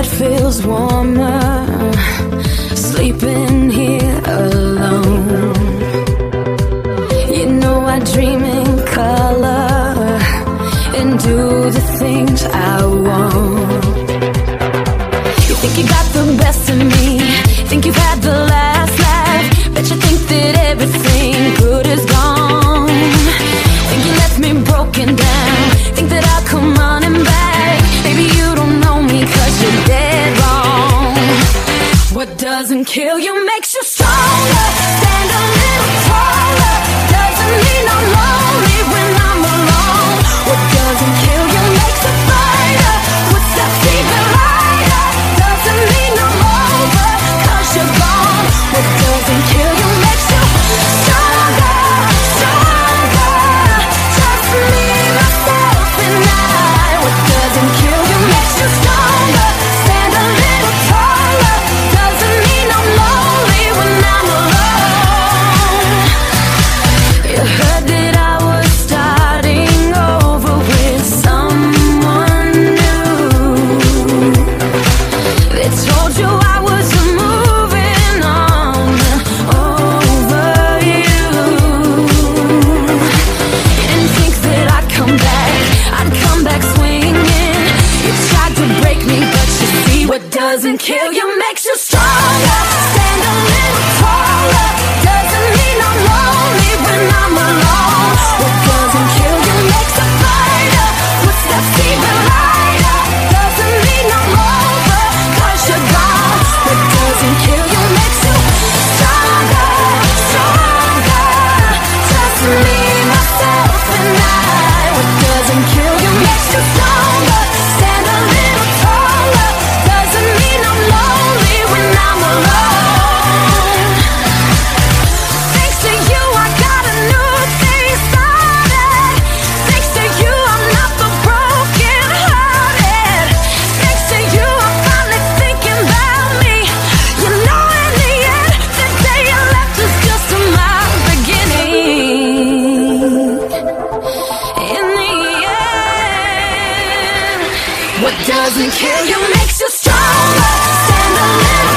bed feels warmer sleeping here alone. You know, I dream in color and do the things I want. You think you got the best in me. doesn't kill you makes you stronger. kill your doesn't kill you makes you stronger. Stand a little.